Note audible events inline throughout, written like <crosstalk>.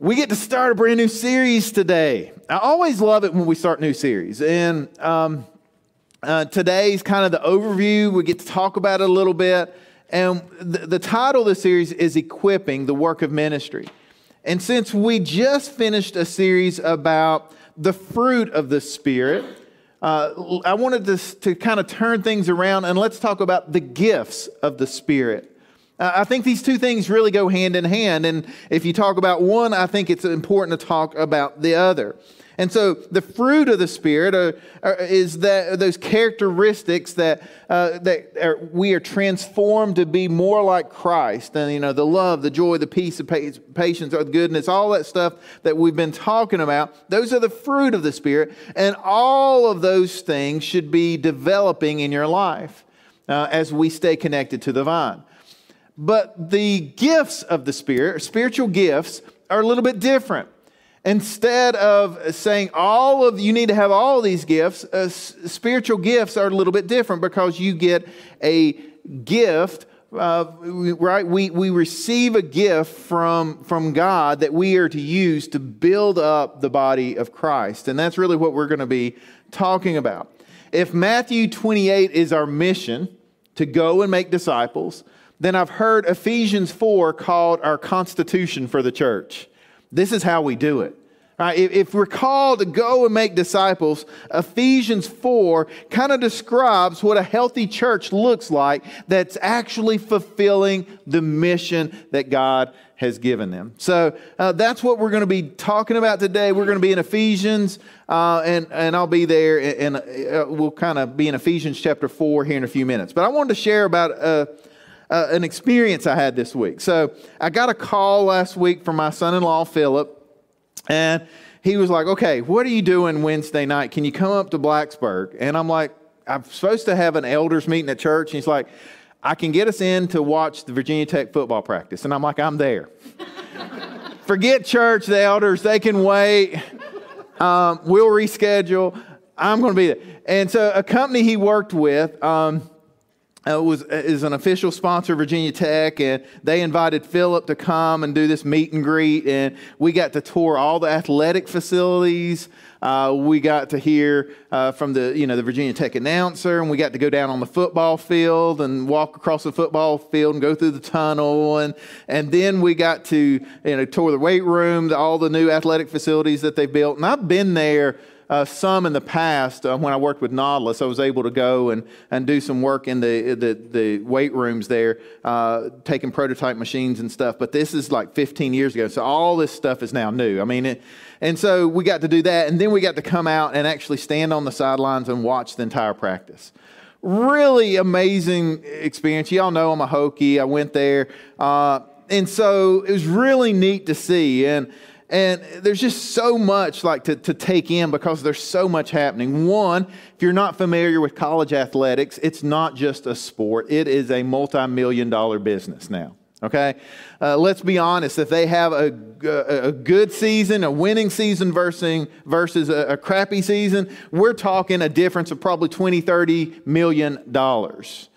We get to start a brand new series today. I always love it when we start new series. And um, uh, today's kind of the overview. We get to talk about it a little bit. And the, the title of the series is Equipping the Work of Ministry. And since we just finished a series about the fruit of the Spirit, uh, I wanted to, to kind of turn things around and let's talk about the gifts of the Spirit. Uh, I think these two things really go hand in hand. And if you talk about one, I think it's important to talk about the other. And so the fruit of the Spirit are, are, is that those characteristics that, uh, that are, we are transformed to be more like Christ. And, you know, the love, the joy, the peace, the patience, the goodness, all that stuff that we've been talking about, those are the fruit of the Spirit. And all of those things should be developing in your life uh, as we stay connected to the vine. But the gifts of the Spirit, spiritual gifts, are a little bit different. Instead of saying all of you need to have all these gifts, uh, spiritual gifts are a little bit different because you get a gift uh, right? We, we receive a gift from, from God that we are to use to build up the body of Christ. And that's really what we're going to be talking about. If Matthew 28 is our mission to go and make disciples, then I've heard Ephesians 4 called our constitution for the church. This is how we do it. Right, if we're called to go and make disciples, Ephesians 4 kind of describes what a healthy church looks like that's actually fulfilling the mission that God has given them. So uh, that's what we're going to be talking about today. We're going to be in Ephesians, uh, and, and I'll be there, and uh, we'll kind of be in Ephesians chapter 4 here in a few minutes. But I wanted to share about uh, an experience I had this week. So I got a call last week from my son in law, Philip, and he was like, Okay, what are you doing Wednesday night? Can you come up to Blacksburg? And I'm like, I'm supposed to have an elders meeting at church. And he's like, I can get us in to watch the Virginia Tech football practice. And I'm like, I'm there. <laughs> Forget church, the elders, they can wait. Um, we'll reschedule. I'm going to be there. And so a company he worked with, um, uh, was is an official sponsor of Virginia Tech, and they invited Philip to come and do this meet and greet, and we got to tour all the athletic facilities. Uh, we got to hear uh, from the you know the Virginia Tech announcer, and we got to go down on the football field and walk across the football field and go through the tunnel, and and then we got to you know tour the weight room, all the new athletic facilities that they built, and I've been there uh, some in the past uh, when I worked with Nautilus. I was able to go and, and do some work in the, the, the weight rooms there, uh, taking prototype machines and stuff. But this is like 15 years ago. So all this stuff is now new. I mean, it, and so we got to do that. And then we got to come out and actually stand on the sidelines and watch the entire practice really amazing experience. Y'all know I'm a Hokie. I went there. Uh, and so it was really neat to see. And and there's just so much like to, to take in because there's so much happening. One, if you're not familiar with college athletics, it's not just a sport, it is a multi million dollar business now. Okay? Uh, let's be honest. If they have a, a, a, good season, a winning season versus, versus a, a crappy season, we're talking a difference of probably 20, 30 million dollars.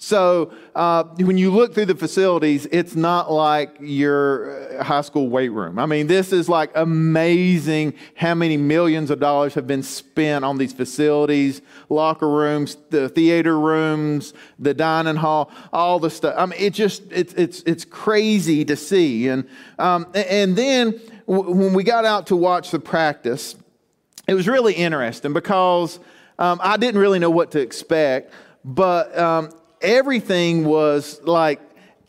So uh, when you look through the facilities, it's not like your uh, high school weight room. I mean, this is like amazing how many millions of dollars have been spent on these facilities, locker rooms, the theater rooms, the dining hall, all the stuff. I mean, it just it's it's it's crazy to see. And um, and then when we got out to watch the practice, it was really interesting because um, I didn't really know what to expect. But um, everything was like,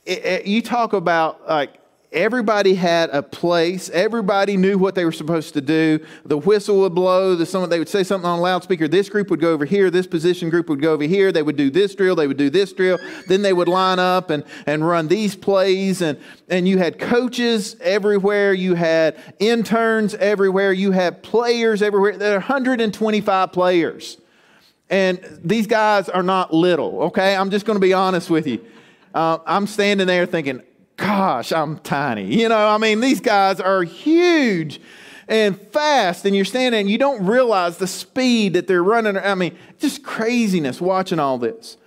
it, it, you talk about like everybody had a place. Everybody knew what they were supposed to do. The whistle would blow. The someone they would say something on a loudspeaker. This group would go over here. This position group would go over here. They would do this drill. They would do this drill. Then they would line up and, and run these plays. And, and you had coaches everywhere. You had interns everywhere. You had players everywhere. There are 125 players and these guys are not little, okay? I'm just going to be honest with you. Uh, I'm standing there thinking, gosh, I'm tiny. You know, I mean, these guys are huge and fast, and you're standing and you don't realize the speed that they're running. I mean, just craziness watching all this.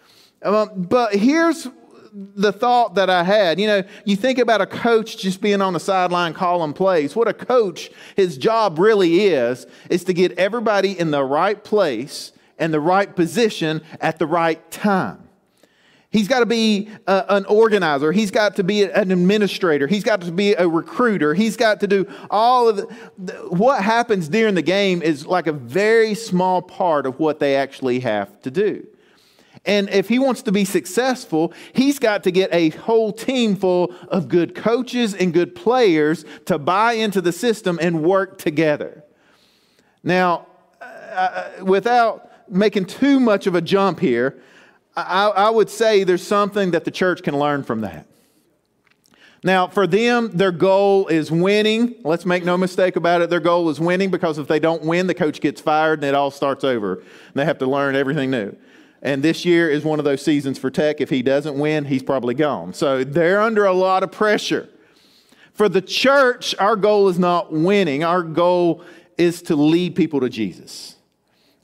Um, but here's the thought that I had. You know, you think about a coach just being on the sideline calling plays. What a coach, his job really is, is to get everybody in the right place and the right position at the right time. He's got to be uh, an organizer. He's got to be an administrator. He's got to be a recruiter. He's got to do all of the, the, what happens during the game is like a very small part of what they actually have to do. And if he wants to be successful, he's got to get a whole team full of good coaches and good players to buy into the system and work together. Now, uh, uh without making too much of a jump here, I, I would say there's something that the church can learn from that. Now, for them, their goal is winning. Let's make no mistake about it. Their goal is winning because if they don't win, the coach gets fired and it all starts over. And they have to learn everything new. And this year is one of those seasons for Tech. If he doesn't win, he's probably gone. So they're under a lot of pressure. For the church, our goal is not winning, our goal is to lead people to Jesus.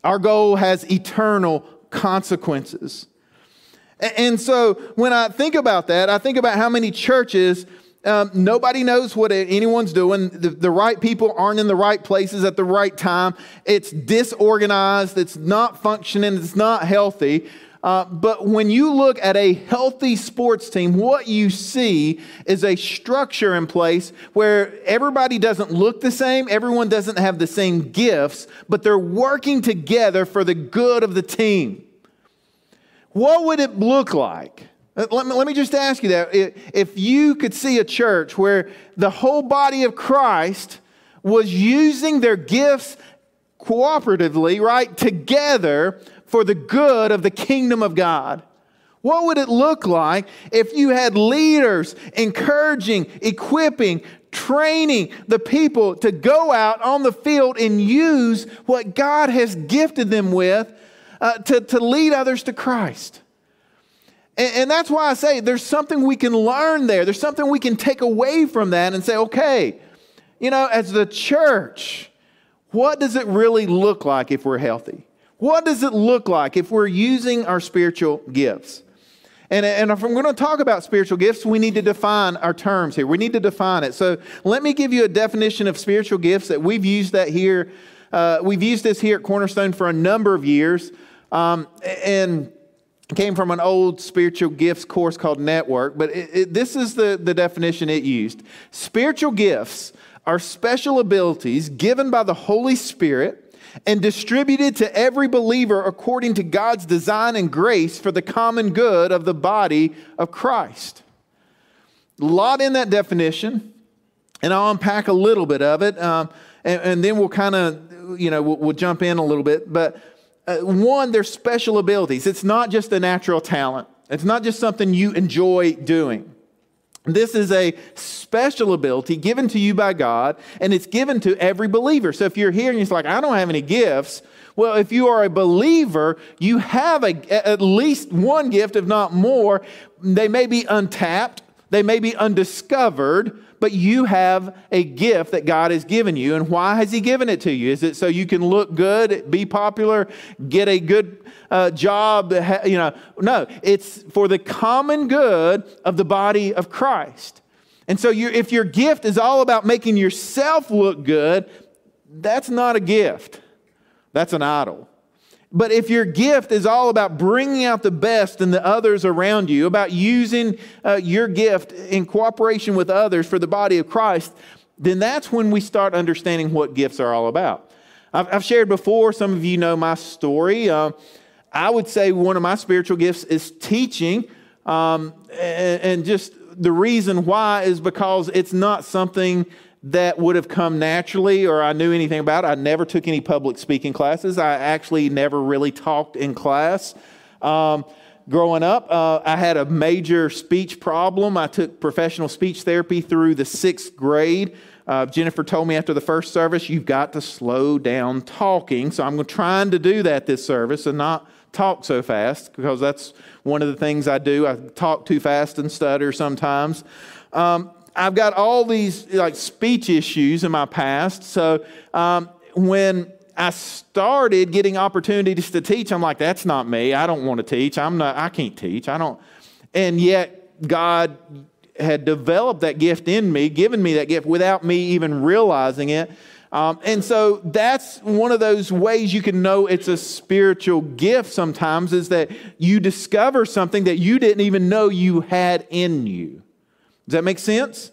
Our goal has eternal consequences. And so when I think about that, I think about how many churches, um, nobody knows what anyone's doing. The, the, right people aren't in the right places at the right time. It's disorganized, it's not functioning, it's not healthy. Uh, but when you look at a healthy sports team, what you see is a structure in place where everybody doesn't look the same, everyone doesn't have the same gifts, but they're working together for the good of the team. What would it look like? Uh, let me, let me just ask you that. If you could see a church where the whole body of Christ was using their gifts cooperatively, right, together for the good of the kingdom of God. What would it look like if you had leaders encouraging, equipping, training the people to go out on the field and use what God has gifted them with uh, to, to lead others to Christ? And, and that's why I say there's something we can learn there. There's something we can take away from that and say, okay, you know, as the church, what does it really look like if we're healthy? What does it look like if we're using our spiritual gifts? And, and if I'm going to talk about spiritual gifts, we need to define our terms here. We need to define it. So let me give you a definition of spiritual gifts that we've used that here. Uh, we've used this here at Cornerstone for a number of years. Um, and came from an old spiritual gifts course called Network, but it, it, this is the, the definition it used. Spiritual gifts are special abilities given by the Holy Spirit and distributed to every believer according to God's design and grace for the common good of the body of Christ. A lot in that definition, and I'll unpack a little bit of it, um, and, and, then we'll kind of, you know, we'll, we'll, jump in a little bit. But uh, one, there's special abilities. It's not just a natural talent. It's not just something you enjoy doing. This is a special ability given to you by God, and it's given to every believer. So if you're here and you're like, I don't have any gifts, well, if you are a believer, you have a, at least one gift, if not more. They may be untapped, they may be undiscovered, but you have a gift that God has given you. And why has He given it to you? Is it so you can look good, be popular, get a good uh, job? You know, no, it's for the common good of the body of Christ. And so, if your gift is all about making yourself look good, that's not a gift. That's an idol. But if your gift is all about bringing out the best in the others around you, about using uh, your gift in cooperation with others for the body of Christ, then that's when we start understanding what gifts are all about. I've, I've shared before, some of you know my story. Uh, I would say one of my spiritual gifts is teaching. Um, and, just the reason why is because it's not something that would have come naturally or I knew anything about. I never took any public speaking classes. I actually never really talked in class. Um, growing up, uh, I had a major speech problem. I took professional speech therapy through the sixth grade. Uh, Jennifer told me after the first service, you've got to slow down talking. So I'm trying to do that this service and not talk so fast because that's one of the things I do. I talk too fast and stutter sometimes. Um, I've got all these like speech issues in my past. So um, when I started getting opportunities to teach, I'm like, that's not me. I don't want to teach. I'm not. I can't teach. I don't. And yet, God had developed that gift in me, given me that gift without me even realizing it. Um, and so that's one of those ways you can know it's a spiritual gift sometimes is that you discover something that you didn't even know you had in you. Does that make sense?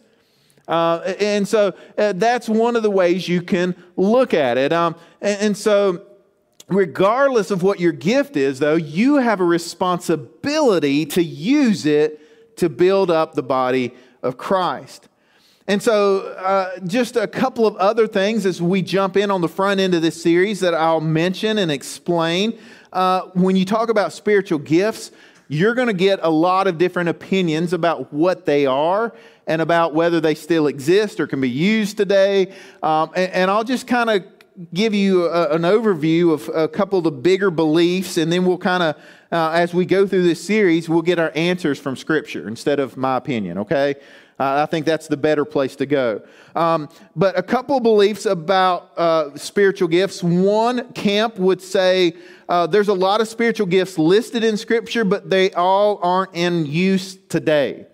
Uh, and so uh, that's one of the ways you can look at it. Um, and, and so, regardless of what your gift is, though, you have a responsibility to use it to build up the body of Christ. And so, uh, just a couple of other things as we jump in on the front end of this series that I'll mention and explain. Uh, when you talk about spiritual gifts, you're going to get a lot of different opinions about what they are and about whether they still exist or can be used today. Um, and, and, I'll just kind of give you a, an overview of a couple of the bigger beliefs, and then we'll kind of, uh, as we go through this series, we'll get our answers from Scripture instead of my opinion, okay? Uh, I think that's the better place to go. Um, but a couple beliefs about uh, spiritual gifts. One camp would say uh, there's a lot of spiritual gifts listed in Scripture, but they all aren't in use today.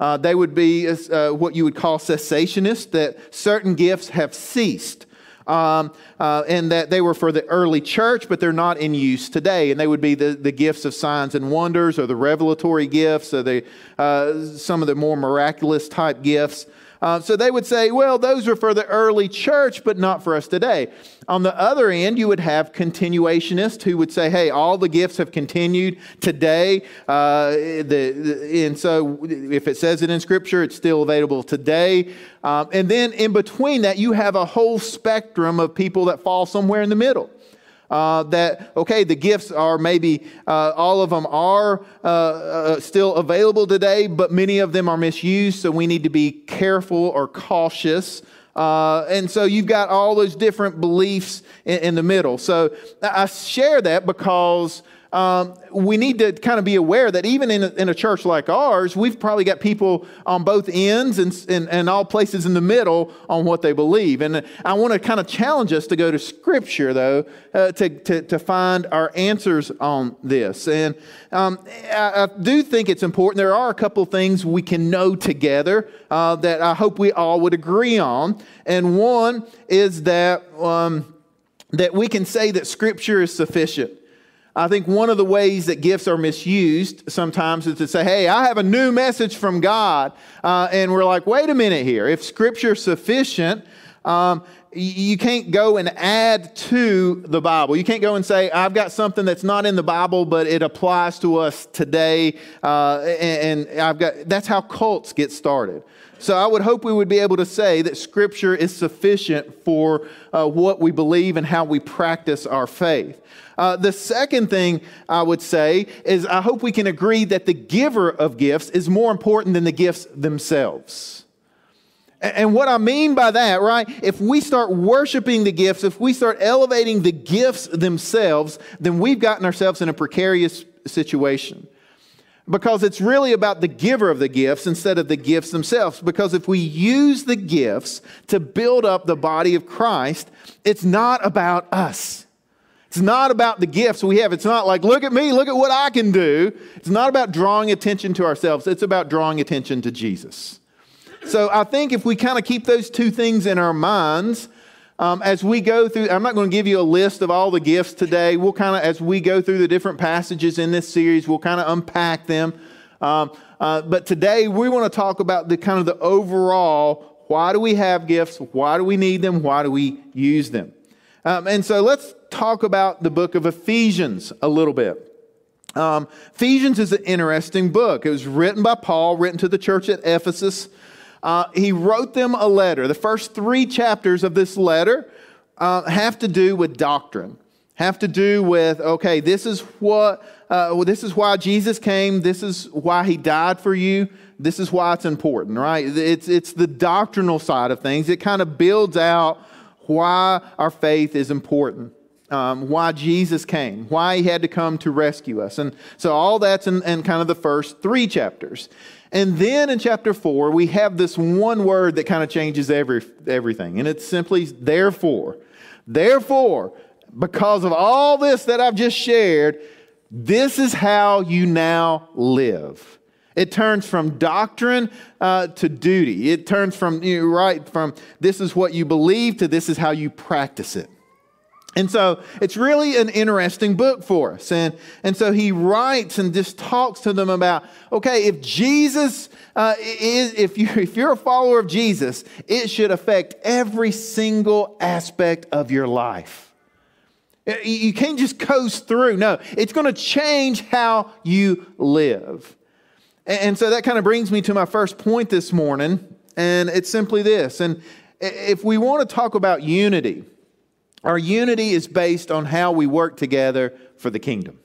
Uh, they would be uh, what you would call cessationists, that certain gifts have ceased um, uh, and that they were for the early church, but they're not in use today. And they would be the, the gifts of signs and wonders, or the revelatory gifts, or the, uh, some of the more miraculous type gifts. Uh, so they would say, well, those are for the early church, but not for us today. On the other end, you would have continuationists who would say, hey, all the gifts have continued today. Uh, the, and so if it says it in Scripture, it's still available today. Um, and then in between that, you have a whole spectrum of people that fall somewhere in the middle uh, that, okay, the gifts are maybe uh, all of them are uh, uh, still available today, but many of them are misused, so we need to be careful or cautious. Uh, and so you've got all those different beliefs in, in the middle. So I share that because um, we need to kind of be aware that even in a, in a church like ours, we've probably got people on both ends and, and, and all places in the middle on what they believe. And I want to kind of challenge us to go to Scripture, though, uh, to, to, to find our answers on this. And um, I, I, do think it's important. There are a couple things we can know together uh, that I hope we all would agree on. And one is that, um, that we can say that Scripture is sufficient. I think one of the ways that gifts are misused sometimes is to say, hey, I have a new message from God. Uh, and we're like, wait a minute here. If Scripture's sufficient, um, you can't go and add to the Bible. You can't go and say, I've got something that's not in the Bible, but it applies to us today. Uh, and, and I've got, that's how cults get started. So I would hope we would be able to say that Scripture is sufficient for uh, what we believe and how we practice our faith. Uh, the second thing I would say is I hope we can agree that the giver of gifts is more important than the gifts themselves. And what I mean by that, right? If we start worshiping the gifts, if we start elevating the gifts themselves, then we've gotten ourselves in a precarious situation. Because it's really about the giver of the gifts instead of the gifts themselves. Because if we use the gifts to build up the body of Christ, it's not about us. It's not about the gifts we have. It's not like, look at me, look at what I can do. It's not about drawing attention to ourselves, it's about drawing attention to Jesus. So I think if we kind of keep those two things in our minds, um, as we go through, I'm not going to give you a list of all the gifts today. We'll kind of, as we go through the different passages in this series, we'll kind of unpack them. Um, uh, but today we want to talk about the kind of the overall why do we have gifts? Why do we need them? Why do we use them? Um, and so let's talk about the book of Ephesians a little bit. Um, Ephesians is an interesting book. It was written by Paul, written to the church at Ephesus. Uh, he wrote them a letter. The first three chapters of this letter uh, have to do with doctrine, have to do with, okay, this is what, uh, well, this is why Jesus came, this is why he died for you, this is why it's important, right? It's, it's the doctrinal side of things. It kind of builds out why our faith is important. Um, why Jesus came, why he had to come to rescue us. And so all that's in, in, kind of the first three chapters. And then in chapter four, we have this one word that kind of changes every, everything. And it's simply therefore. Therefore, because of all this that I've just shared, this is how you now live. It turns from doctrine uh, to duty. It turns from, you know, right, from this is what you believe to this is how you practice it. And so it's really an interesting book for us. And, and so he writes and just talks to them about okay, if Jesus uh, is, if, you, <laughs> if you're a follower of Jesus, it should affect every single aspect of your life. You can't just coast through. No, it's going to change how you live. And so that kind of brings me to my first point this morning, and it's simply this. And if we want to talk about unity, our unity is based on how we work together for the kingdom.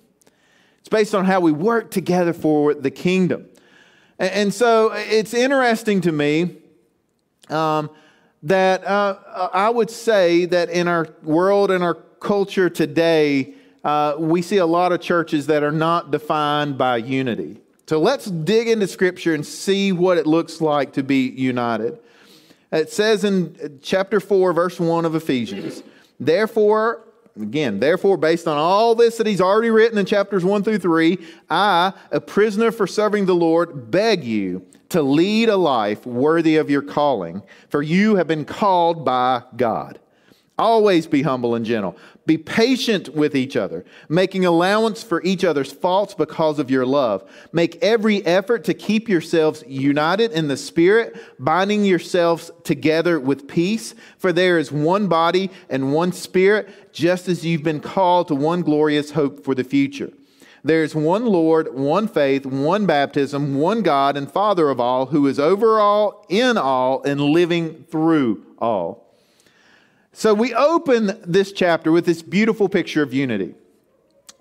It's based on how we work together for the kingdom. And so it's interesting to me um, that uh, I would say that in our world and our culture today, uh, we see a lot of churches that are not defined by unity. So let's dig into Scripture and see what it looks like to be united. It says in chapter 4, verse 1 of Ephesians, therefore, again, therefore, based on all this that he's already written in chapters 1 through 3, I, a prisoner for serving the Lord, beg you to lead a life worthy of your calling, for you have been called by God. Always be humble and gentle. Be patient with each other, making allowance for each other's faults because of your love. Make every effort to keep yourselves united in the Spirit, binding yourselves together with peace. For there is one body and one Spirit, just as you've been called to one glorious hope for the future. There is one Lord, one faith, one baptism, one God and Father of all, who is over all, in all, and living through all. So we open this chapter with this beautiful picture of unity.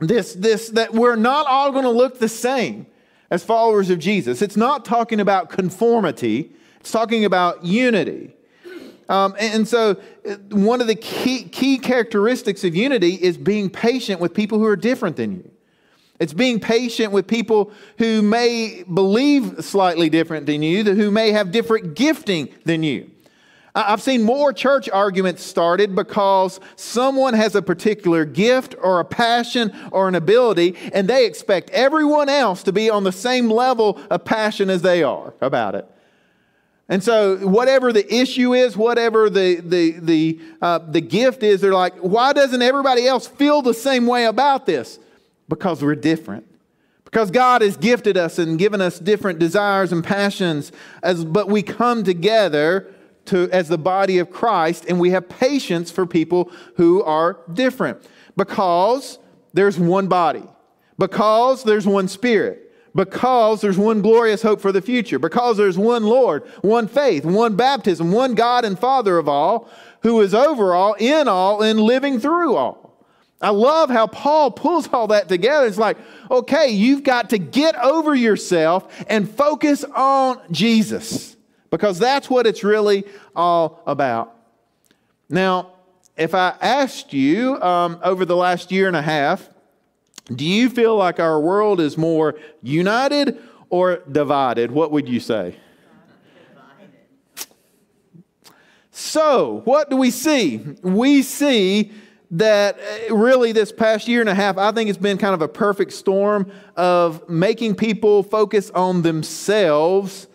This, this, that we're not all going to look the same as followers of Jesus. It's not talking about conformity, it's talking about unity. Um, and so, uh, one of the key, key characteristics of unity is being patient with people who are different than you. It's being patient with people who may believe slightly different than you, who may have different gifting than you. I've seen more church arguments started because someone has a particular gift or a passion or an ability, and they expect everyone else to be on the same level of passion as they are about it. And so, whatever the issue is, whatever the, the, the, uh, the gift is, they're like, why doesn't everybody else feel the same way about this? Because we're different. Because God has gifted us and given us different desires and passions, as, but we come together to, as the body of Christ, and we have patience for people who are different. Because there's one body, because there's one spirit, because there's one glorious hope for the future, because there's one Lord, one faith, one baptism, one God and Father of all, who is over all, in all, and living through all. I love how Paul pulls all that together. It's like, okay, you've got to get over yourself and focus on Jesus because that's what it's really all about. Now, if I asked you um, over the last year and a half, do you feel like our world is more united or divided? What would you say? So, what do we see? We see that uh, really this past year and a half, I think it's been kind of a perfect storm of making people focus on themselves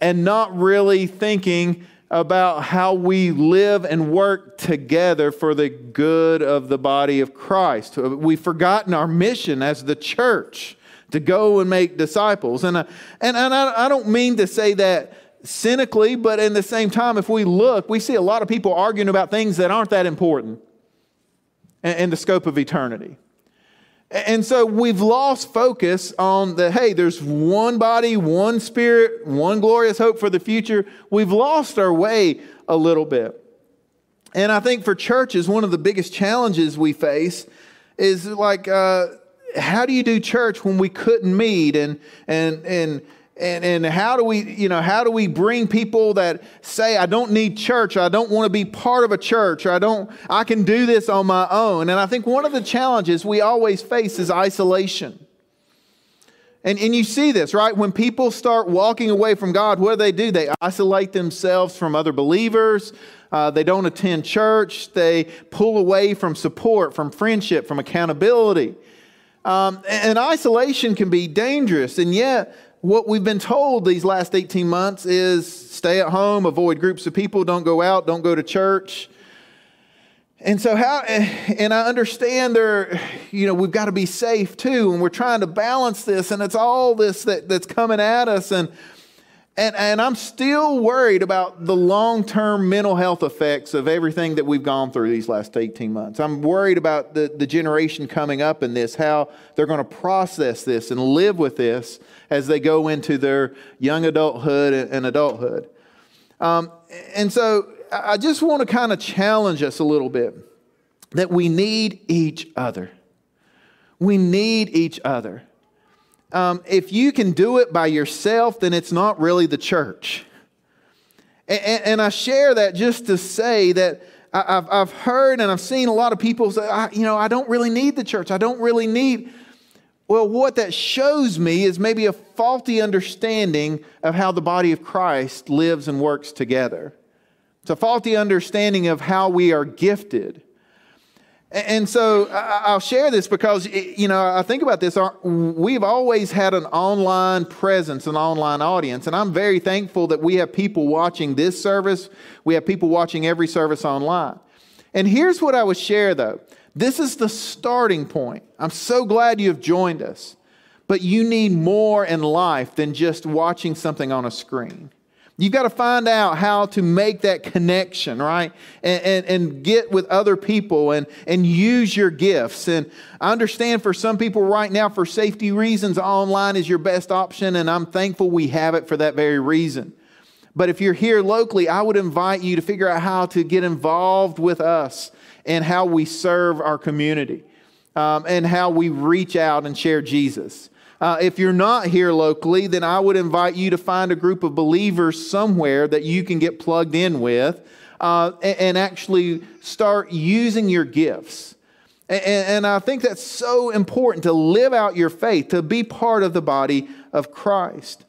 and not really thinking about how we live and work together for the good of the body of Christ. We've forgotten our mission as the church to go and make disciples. And, uh, and, and I, I don't mean to say that cynically, but in the same time, if we look, we see a lot of people arguing about things that aren't that important in, in the scope of eternity. And so we've lost focus on the hey, there's one body, one spirit, one glorious hope for the future. We've lost our way a little bit. And I think for churches, one of the biggest challenges we face is like, uh, how do you do church when we couldn't meet and and and and, and how do we you know how do we bring people that say i don't need church. I don't want to be part of a church. Or i don't i can do this on my own. And i think one of the challenges we always face is isolation. And, and you see this right? When people start walking away from god what do they do? They isolate themselves from other believers. Uh, they don't attend church. They pull away from support from friendship from accountability. Um, and isolation can be dangerous. And yet what we've been told these last 18 months is stay at home, avoid groups of people, don't go out, don't go to church. And so how and I understand there you know we've got to be safe too and we're trying to balance this and it's all this that, that's coming at us and and, and I'm still worried about the long term mental health effects of everything that we've gone through these last 18 months. I'm worried about the, the generation coming up in this, how they're going to process this and live with this as they go into their young adulthood and adulthood. Um, and so I just want to kind of challenge us a little bit that we need each other. We need each other. Um, if you can do it by yourself, then it's not really the church. And, and, and I share that just to say that I, have I've heard and I've seen a lot of people say, I, you know, I don't really need the church. I don't really need. Well, what that shows me is maybe a faulty understanding of how the body of Christ lives and works together. It's a faulty understanding of how we are gifted. And so I'll share this because, you know, I think about this. We've always had an online presence, an online audience, and I'm very thankful that we have people watching this service. We have people watching every service online. And here's what I would share though this is the starting point. I'm so glad you have joined us, but you need more in life than just watching something on a screen. You've got to find out how to make that connection, right? And, and, and, get with other people and, and use your gifts. And I understand for some people right now, for safety reasons, online is your best option. And I'm thankful we have it for that very reason. But if you're here locally, I would invite you to figure out how to get involved with us and how we serve our community um, and how we reach out and share Jesus. Uh, if you're not here locally, then I would invite you to find a group of believers somewhere that you can get plugged in with uh, and, and, actually start using your gifts. And, and I think that's so important to live out your faith, to be part of the body of Christ.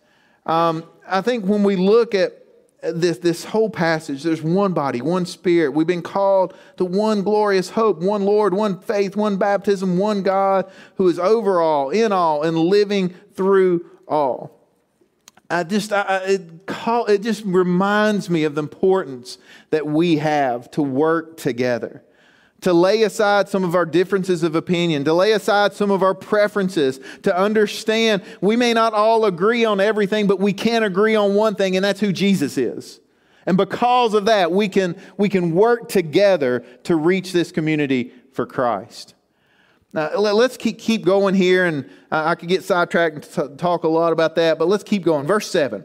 Um, I think when we look at this, this whole passage, there's one body, one spirit. We've been called to one glorious hope, one Lord, one faith, one baptism, one God who is over all, in all, and living through all. I just, I, it, call, it just reminds me of the importance that we have to work together to lay aside some of our differences of opinion, to lay aside some of our preferences, to understand we may not all agree on everything, but we can agree on one thing, and that's who Jesus is. And because of that, we can, we can work together to reach this community for Christ. Now, let's keep, keep going here, and I could get sidetracked and talk a lot about that, but let's keep going. Verse 7.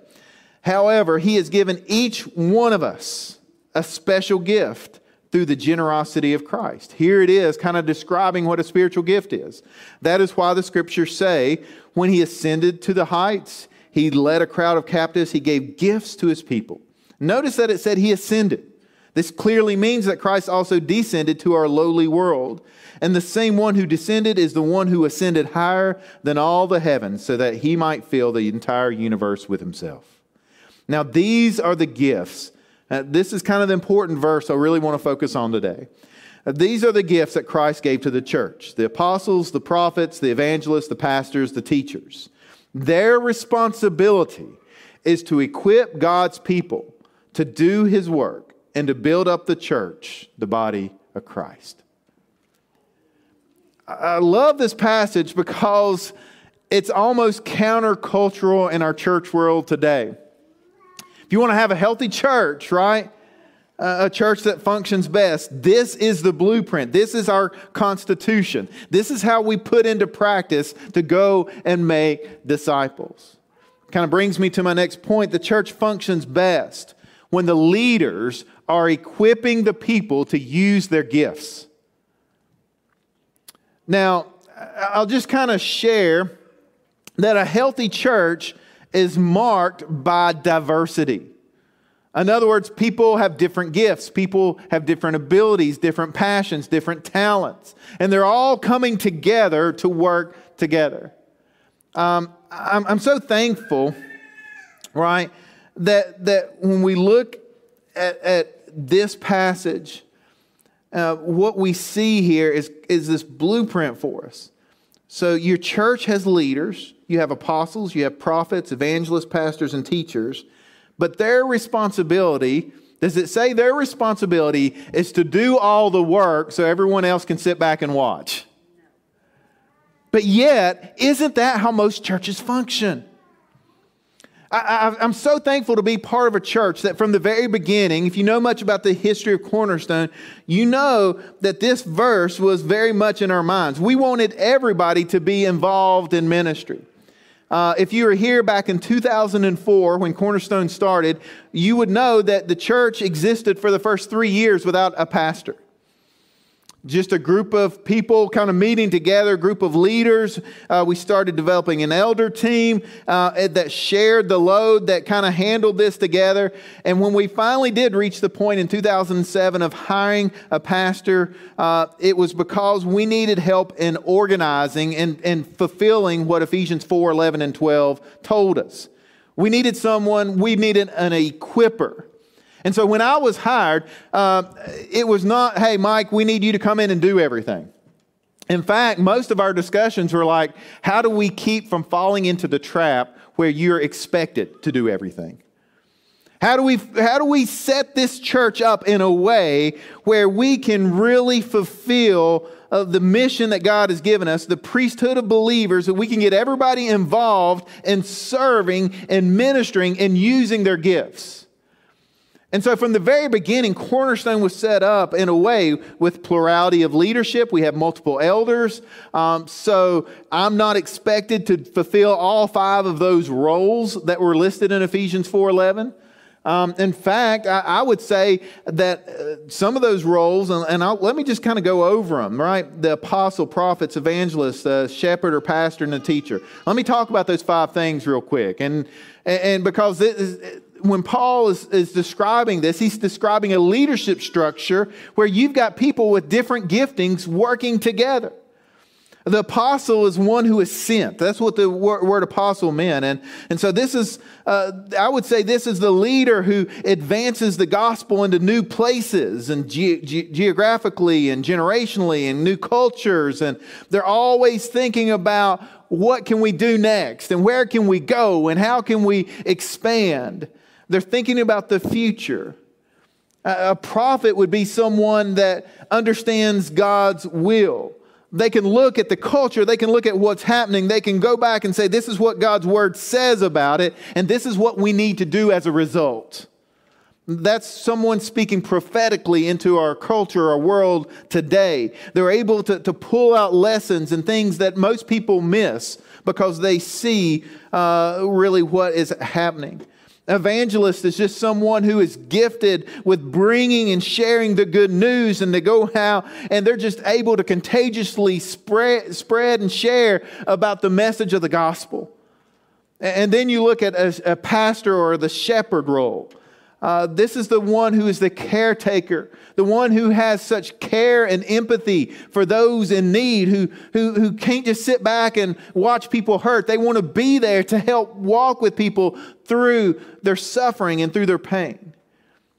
However, he has given each one of us a special gift through the generosity of Christ. Here it is, kind of describing what a spiritual gift is. That is why the scriptures say, when he ascended to the heights, he led a crowd of captives, he gave gifts to his people. Notice that it said he ascended. This clearly means that Christ also descended to our lowly world. And the same one who descended is the one who ascended higher than all the heavens so that he might fill the entire universe with himself. Now, these are the gifts uh, this is kind of the important verse I really want to focus on today. Uh, these are the gifts that Christ gave to the church the apostles, the prophets, the evangelists, the pastors, the teachers. Their responsibility is to equip God's people to do his work and to build up the church, the body of Christ. I love this passage because it's almost countercultural in our church world today. You want to have a healthy church, right? a church that functions best. This is the blueprint. This is our constitution. This is how we put into practice to go and make disciples. Kind of brings me to my next point. The church functions best when the leaders are equipping the people to use their gifts. Now, I'll just kind of share that a healthy church is marked by diversity. In other words, people have different gifts, people have different abilities, different passions, different talents, and they're all coming together to work together. Um, I'm, I'm so thankful, right, that, that when we look at, at this passage, uh, what we see here is, is this blueprint for us. So your church has leaders. You have apostles, you have prophets, evangelists, pastors, and teachers. But their responsibility, does it say their responsibility is to do all the work so everyone else can sit back and watch? But yet, isn't that how most churches function? I, am so thankful to be part of a church that from the very beginning, if you know much about the history of Cornerstone, you know that this verse was very much in our minds. We wanted everybody to be involved in ministry. Uh, if you were here back in 2004 when Cornerstone started, you would know that the church existed for the first three years without a pastor just a group of people kind of meeting together, group of leaders. Uh, we started developing an elder team uh, that shared the load, that kind of handled this together. And when we finally did reach the point in 2007 of hiring a pastor, uh, it was because we needed help in organizing and, and fulfilling what Ephesians 4 11 and 12 told us. We needed someone, we needed an equiper. And so when I was hired, uh, it was not, hey, Mike, we need you to come in and do everything. In fact, most of our discussions were like, how do we keep from falling into the trap where you're expected to do everything? How do we, how do we set this church up in a way where we can really fulfill uh, the mission that God has given us, the priesthood of believers, that we can get everybody involved in serving and ministering and using their gifts? And so, from the very beginning, Cornerstone was set up in a way with plurality of leadership. We have multiple elders. Um, so, I'm not expected to fulfill all five of those roles that were listed in Ephesians 4:11. Um, in fact, I, I, would say that uh, some of those roles, and, and let me just kind of go over them, right? The apostle, prophets, evangelists, the shepherd or pastor, and the teacher. Let me talk about those five things real quick. And, and because it is, when Paul is, is describing this, he's describing a leadership structure where you've got people with different giftings working together. The apostle is one who is sent. That's what the word, apostle meant. And, and so this is, uh, I would say, this is the leader who advances the gospel into new places and ge- ge- geographically and generationally and new cultures. And they're always thinking about what can we do next and where can we go and how can we expand. They're thinking about the future. A prophet would be someone that understands God's will. They can look at the culture, they can look at what's happening, they can go back and say, This is what God's word says about it, and this is what we need to do as a result. That's someone speaking prophetically into our culture, our world today. They're able to, to pull out lessons and things that most people miss because they see uh, really what is happening. Evangelist is just someone who is gifted with bringing and sharing the good news, and they go out and they're just able to contagiously spread, spread and share about the message of the gospel. And then you look at a, a pastor or the shepherd role. Uh, this is the one who is the caretaker, the one who has such care and empathy for those in need, who, who, who can't just sit back and watch people hurt. They want to be there to help walk with people through their suffering and through their pain.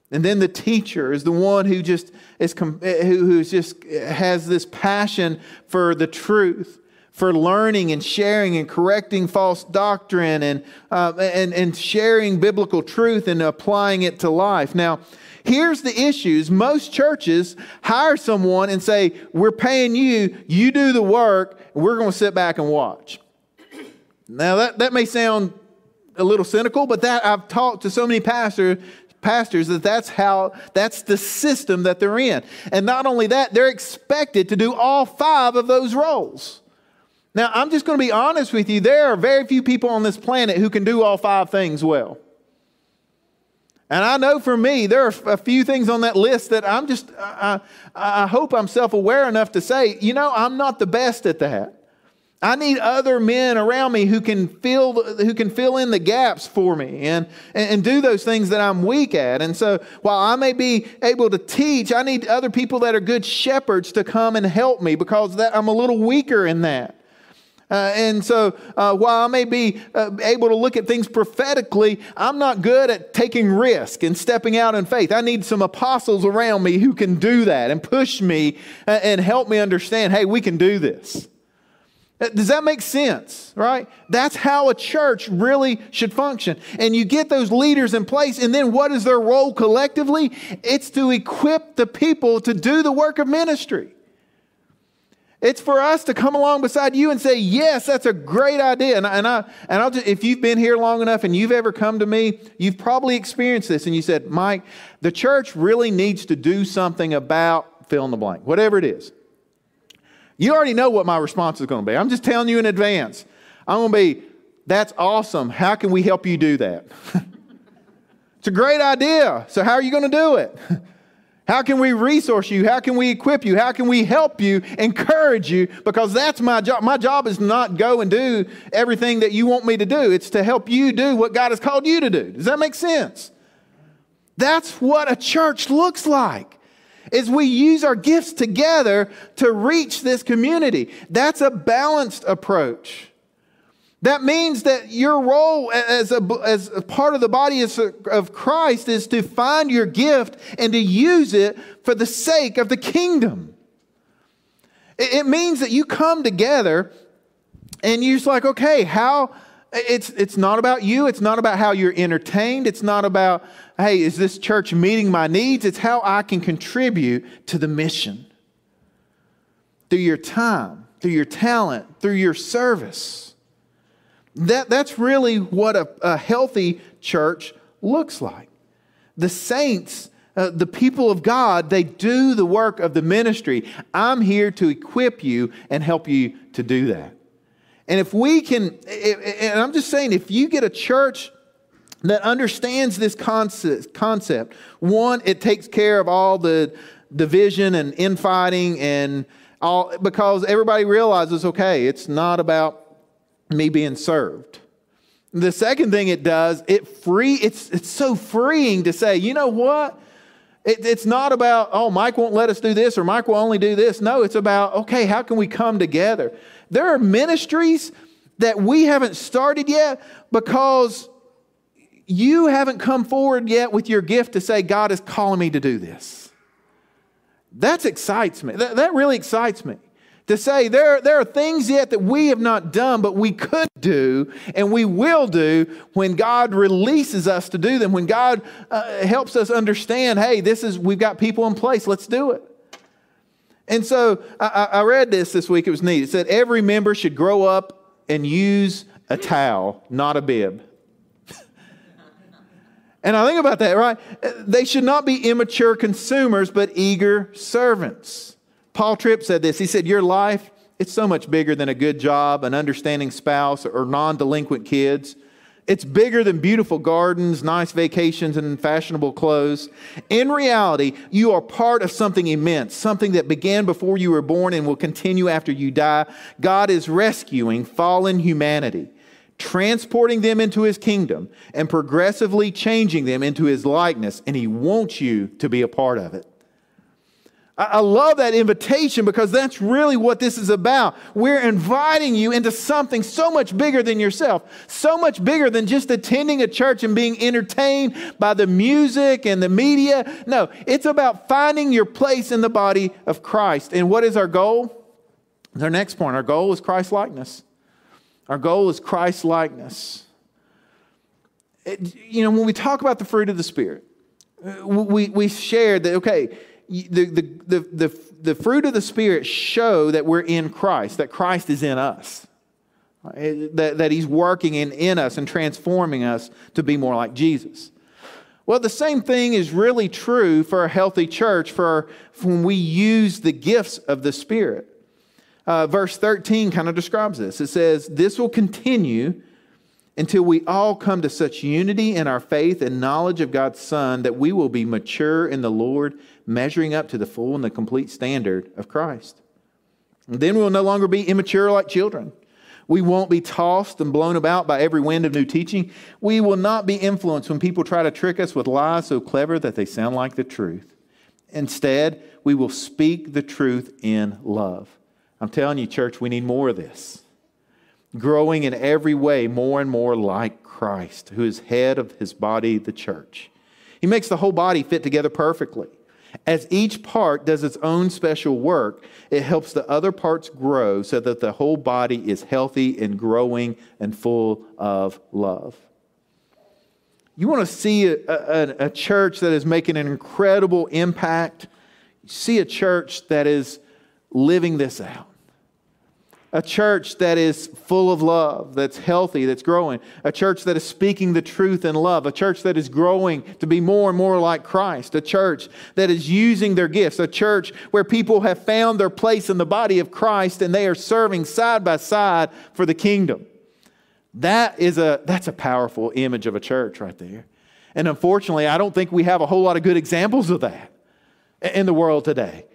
And then the teacher is the one who just is who just has this passion for the truth for learning and sharing and correcting false doctrine and, uh, and, and sharing biblical truth and applying it to life. Now, here's the issues. Most churches hire someone and say, We're paying you, you do the work, we're going to sit back and watch. Now, that, that may sound a little cynical, but that I've talked to so many pastors pastors that that's how that's the system that they're in and not only that they're expected to do all five of those roles now, I'm just going to be honest with you. There are very few people on this planet who can do all five things well. And I know for me, there are a few things on that list that I'm just, I, I hope I'm self aware enough to say, you know, I'm not the best at that. I need other men around me who can fill, who can fill in the gaps for me and, and do those things that I'm weak at. And so while I may be able to teach, I need other people that are good shepherds to come and help me because that, I'm a little weaker in that. Uh, and so, uh, while I may be uh, able to look at things prophetically, I'm not good at taking risk and stepping out in faith. I need some apostles around me who can do that and push me uh, and help me understand hey, we can do this. Uh, does that make sense, right? That's how a church really should function. And you get those leaders in place, and then what is their role collectively? It's to equip the people to do the work of ministry. It's for us to come along beside you and say, Yes, that's a great idea. And, I, and, I, and I'll just, if you've been here long enough and you've ever come to me, you've probably experienced this. And you said, Mike, the church really needs to do something about fill in the blank, whatever it is. You already know what my response is going to be. I'm just telling you in advance. I'm going to be, that's awesome. How can we help you do that? <laughs> it's a great idea. So, how are you going to do it? <laughs> How can we resource you? How can we equip you? How can we help you, encourage you? Because that's my job. My job is not go and do everything that you want me to do. It's to help you do what God has called you to do. Does that make sense? That's what a church looks like is we use our gifts together to reach this community. That's a balanced approach. That means that your role as a, as a part of the body of Christ is to find your gift and to use it for the sake of the kingdom. It means that you come together and you're just like, okay, how, it's, it's not about you. It's not about how you're entertained. It's not about, hey, is this church meeting my needs? It's how I can contribute to the mission through your time, through your talent, through your service. That, that's really what a, a healthy church looks like. The saints, uh, the people of God, they do the work of the ministry. I'm here to equip you and help you to do that. And if we can, and I'm just saying, if you get a church that understands this concept, one, it takes care of all the division and infighting and all, because everybody realizes, okay, it's not about me being served. The second thing it does, it free, it's, it's so freeing to say, you know what? It, it's not about, oh, Mike won't let us do this or Mike will only do this. No, it's about, okay, how can we come together? There are ministries that we haven't started yet because you haven't come forward yet with your gift to say, God is calling me to do this. That excites me. That, that really excites me. To say there, there are things yet that we have not done, but we could do and we will do when God releases us to do them, when God uh, helps us understand, hey, this is, we've got people in place, let's do it. And so I, I read this this week. It was neat. It said every member should grow up and use a towel, not a bib. <laughs> and I think about that, right? They should not be immature consumers, but eager servants. Paul Tripp said this. He said, Your life, it's so much bigger than a good job, an understanding spouse, or non delinquent kids. It's bigger than beautiful gardens, nice vacations, and fashionable clothes. In reality, you are part of something immense, something that began before you were born and will continue after you die. God is rescuing fallen humanity, transporting them into his kingdom, and progressively changing them into his likeness, and he wants you to be a part of it. I love that invitation because that's really what this is about. We're inviting you into something so much bigger than yourself, so much bigger than just attending a church and being entertained by the music and the media. No, it's about finding your place in the body of Christ. And what is our goal? Our next point. Our goal is Christ likeness. Our goal is Christ likeness. you know, when we talk about the fruit of the Spirit, we, we shared that, okay, the, the, the, the, the fruit of the Spirit show that we're in Christ, that Christ is in us, that, that He's working in, in us and transforming us to be more like Jesus. Well, the same thing is really true for a healthy church for, for when we use the gifts of the Spirit. Uh, verse 13 kind of describes this. It says, This will continue until we all come to such unity in our faith and knowledge of God's Son that we will be mature in the Lord, measuring up to the full and the complete standard of Christ. And then we will no longer be immature like children. We won't be tossed and blown about by every wind of new teaching. We will not be influenced when people try to trick us with lies so clever that they sound like the truth. Instead, we will speak the truth in love. I'm telling you, church, we need more of this growing in every way more and more like Christ, who is head of his body, the church. He makes the whole body fit together perfectly. As each part does its own special work, it helps the other parts grow so that the whole body is healthy and growing and full of love. You want to see a, a, a church that is making an incredible impact? See a church that is living this out a church that is full of love, that's healthy, that's growing, a church that is speaking the truth in love, a church that is growing to be more and more like Christ, a church that is using their gifts, a church where people have found their place in the body of Christ and they are serving side by side for the kingdom. That is a that's a powerful image of a church right there. And unfortunately, I don't think we have a whole lot of good examples of that in the world today.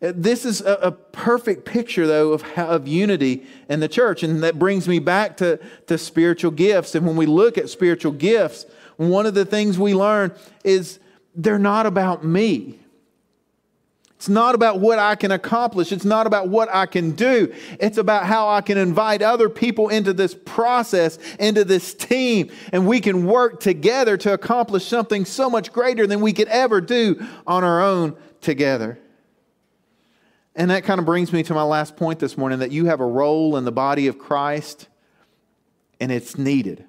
This is a, a, perfect picture, though, of, of unity in the church. And that brings me back to, to spiritual gifts. And when we look at spiritual gifts, one of the things we learn is they're not about me. It's not about what I can accomplish. It's not about what I can do. It's about how I can invite other people into this process, into this team, and we can work together to accomplish something so much greater than we could ever do on our own together. And that kind of brings me to my last point this morning that you have a role in the body of Christ and it's needed.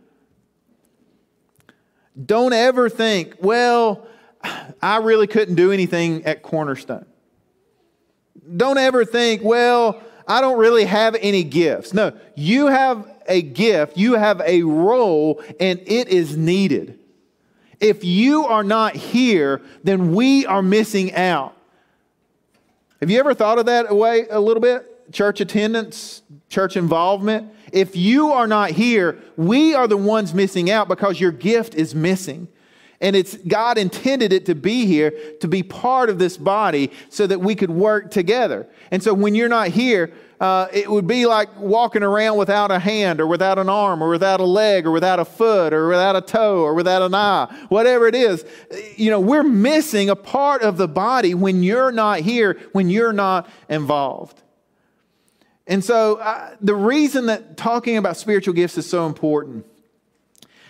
Don't ever think, well, I really couldn't do anything at Cornerstone. Don't ever think, well, I don't really have any gifts. No, you have a gift, you have a role, and it is needed. If you are not here, then we are missing out. Have you ever thought of that way a little bit? Church attendance, church involvement. If you are not here, we are the ones missing out because your gift is missing. And it's God intended it to be here to be part of this body so that we could work together. And so when you're not here, uh, it would be like walking around without a hand or without an arm or without a leg or without a foot or without a toe or without an eye, whatever it is. You know, we're missing a part of the body when you're not here, when you're not involved. And so, uh, the reason that talking about spiritual gifts is so important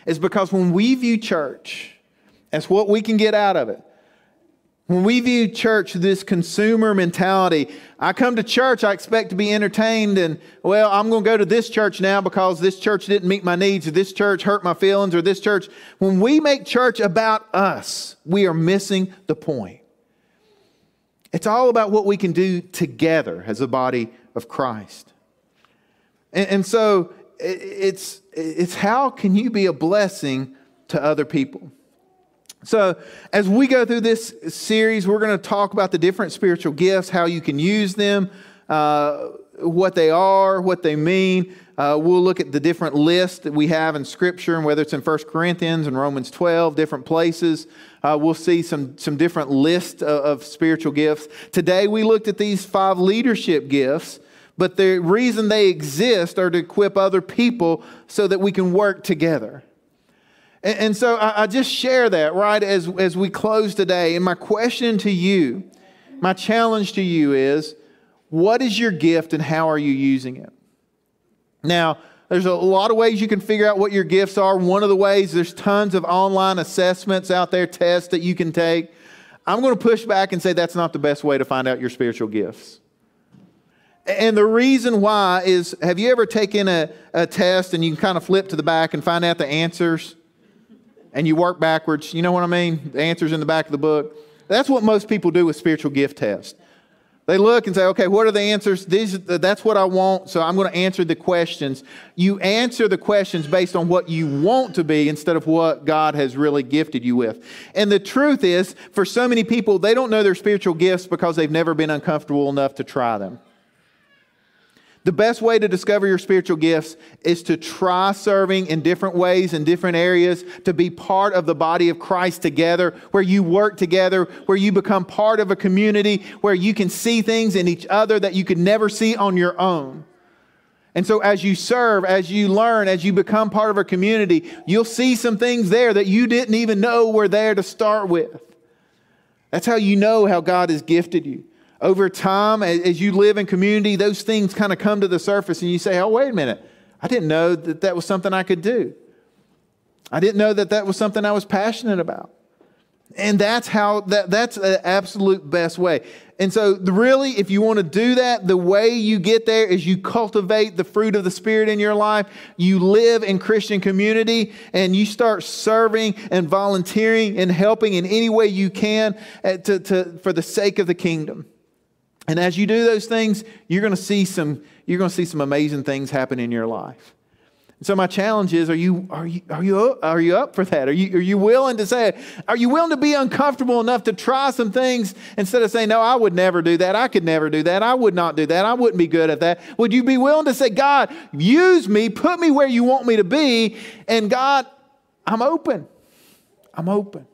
is because when we view church as what we can get out of it, when we view church, this consumer mentality, I come to church, I expect to be entertained, and well, I'm going to go to this church now because this church didn't meet my needs, or this church hurt my feelings, or this church. When we make church about us, we are missing the point. It's all about what we can do together as a body of Christ. And, and so it's, it's how can you be a blessing to other people? So, as we go through this series, we're going to talk about the different spiritual gifts, how you can use them, uh, what they are, what they mean. Uh, we'll look at the different lists that we have in Scripture, and whether it's in 1 Corinthians and Romans 12, different places. Uh, we'll see some, some different lists of, of spiritual gifts. Today, we looked at these five leadership gifts, but the reason they exist are to equip other people so that we can work together. And, and so I, I just share that, right, as, as we close today. And my question to you, my challenge to you is what is your gift and how are you using it? Now, there's a lot of ways you can figure out what your gifts are. One of the ways, there's tons of online assessments out there, tests that you can take. I'm going to push back and say that's not the best way to find out your spiritual gifts. And the reason why is have you ever taken a, a test and you can kind of flip to the back and find out the answers? And you work backwards. You know what I mean? The answer's in the back of the book. That's what most people do with spiritual gift tests. They look and say, okay, what are the answers? These, that's what I want, so I'm going to answer the questions. You answer the questions based on what you want to be instead of what God has really gifted you with. And the truth is, for so many people, they don't know their spiritual gifts because they've never been uncomfortable enough to try them. The best way to discover your spiritual gifts is to try serving in different ways, in different areas, to be part of the body of Christ together, where you work together, where you become part of a community, where you can see things in each other that you could never see on your own. And so, as you serve, as you learn, as you become part of a community, you'll see some things there that you didn't even know were there to start with. That's how you know how God has gifted you over time, as you live in community, those things kind of come to the surface and you say, oh, wait a minute. I didn't know that that was something I could do. I didn't know that that was something I was passionate about. And that's how that, that's the absolute best way. And so, really, if you want to do that, the way you get there is you cultivate the fruit of the Spirit in your life. You live in Christian community and you start serving and volunteering and helping in any way you can uh, to, to, for the sake of the kingdom. And as you do those things, you're going to see some, you're going to see some amazing things happen in your life. So my challenge is: Are you are you are you up, are you up for that? Are you are you willing to say? Are you willing to be uncomfortable enough to try some things instead of saying, "No, I would never do that. I could never do that. I would not do that. I wouldn't be good at that." Would you be willing to say, "God, use me. Put me where you want me to be." And God, I'm open. I'm open.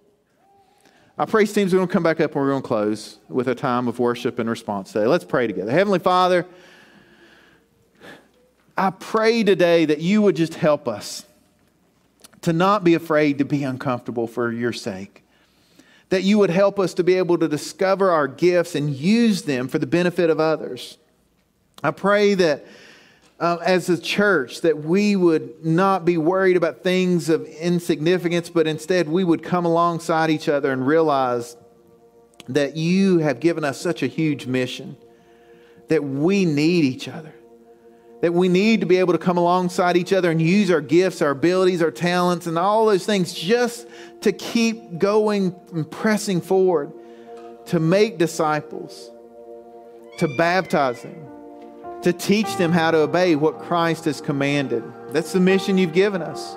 Our praise team's going to come back up and we're going to close with a time of worship and response today. Let's pray together. Heavenly Father. I pray today that you would just help us to not be afraid to be uncomfortable for your sake. That you would help us to be able to discover our gifts and use them for the benefit of others. I pray that uh, as a church that we would not be worried about things of insignificance, but instead we would come alongside each other and realize that you have given us such a huge mission, that we need each other that we need to be able to come alongside each other and use our gifts, our abilities, our talents, and all those things just to keep going and pressing forward to make disciples, to baptize them, to teach them how to obey what Christ has commanded. That's the mission you've given us.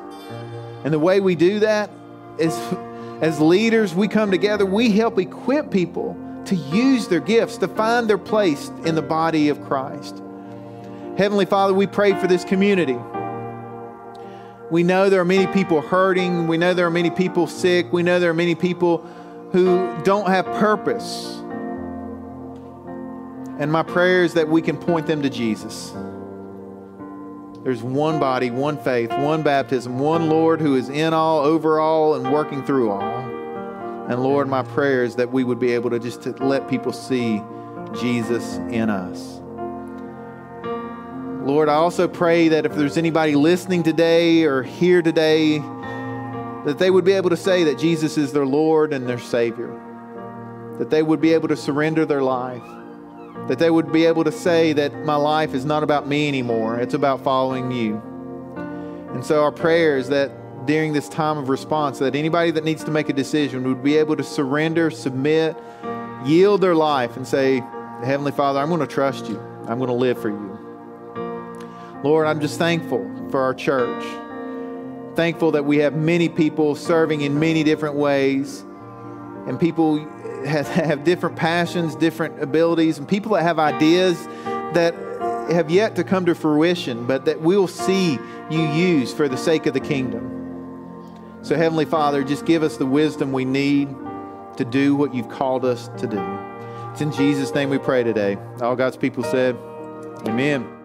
And the way we do that is <laughs> as leaders, we come together, we help equip people to use their gifts, to find their place in the body of Christ. Heavenly Father, we pray for this community. We know there are many people hurting. We know there are many people sick. We know there are many people who don't have purpose. And my prayer is that we can point them to Jesus. There's one body, one faith, one baptism, one Lord who is in all, over all, and working through all. And Lord, my prayer is that we would be able to just to let people see Jesus in us. Lord, I also pray that if there's anybody listening today or here today, that they would be able to say that Jesus is their Lord and their Savior. That they would be able to surrender their life. That they would be able to say that my life is not about me anymore, it's about following you. And so our prayer is that during this time of response, that anybody that needs to make a decision would be able to surrender, submit, yield their life, and say, Heavenly Father, I'm going to trust you. I'm going to live for you. Lord, I'm just thankful for our church. Thankful that we have many people serving in many different ways, and people have, have different passions, different abilities, and people that have ideas that have yet to come to fruition, but that we'll see you use for the sake of the kingdom. So, Heavenly Father, just give us the wisdom we need to do what you've called us to do. It's in Jesus' name we pray today. All God's people said, Amen.